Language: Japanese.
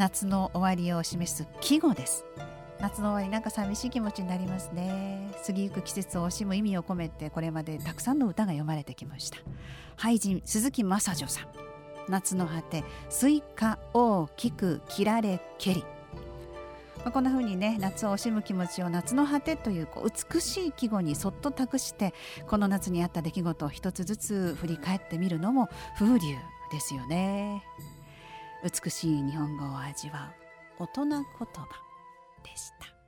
夏の終わりを示す季語です。夏の終わりなんか寂しい気持ちになりますね。過ぎゆく季節を惜しむ意味を込めてこれまでたくさんの歌が詠まれてきました。俳人鈴木真砂女さん。夏の果てスイカ大きく切られけり。まあ、こんな風にね夏を惜しむ気持ちを夏の果てというこう美しい季語にそっと託してこの夏にあった出来事を一つずつ振り返ってみるのも風流ですよね。美しい日本語を味わう大人言葉でした。